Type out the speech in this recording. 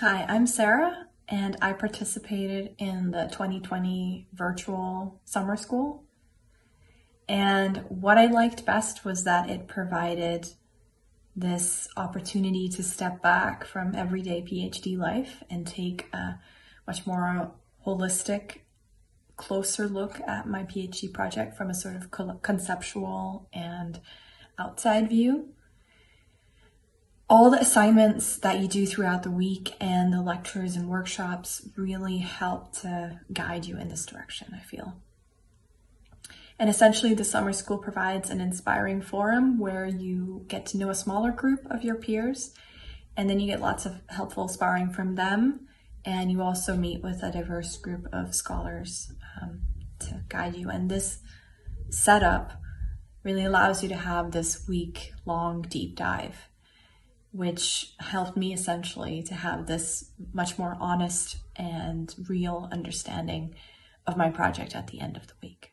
Hi, I'm Sarah, and I participated in the 2020 virtual summer school. And what I liked best was that it provided this opportunity to step back from everyday PhD life and take a much more holistic, closer look at my PhD project from a sort of conceptual and outside view. All the assignments that you do throughout the week and the lectures and workshops really help to guide you in this direction, I feel. And essentially, the summer school provides an inspiring forum where you get to know a smaller group of your peers, and then you get lots of helpful sparring from them. And you also meet with a diverse group of scholars um, to guide you. And this setup really allows you to have this week long deep dive, which helped me essentially to have this much more honest and real understanding of my project at the end of the week.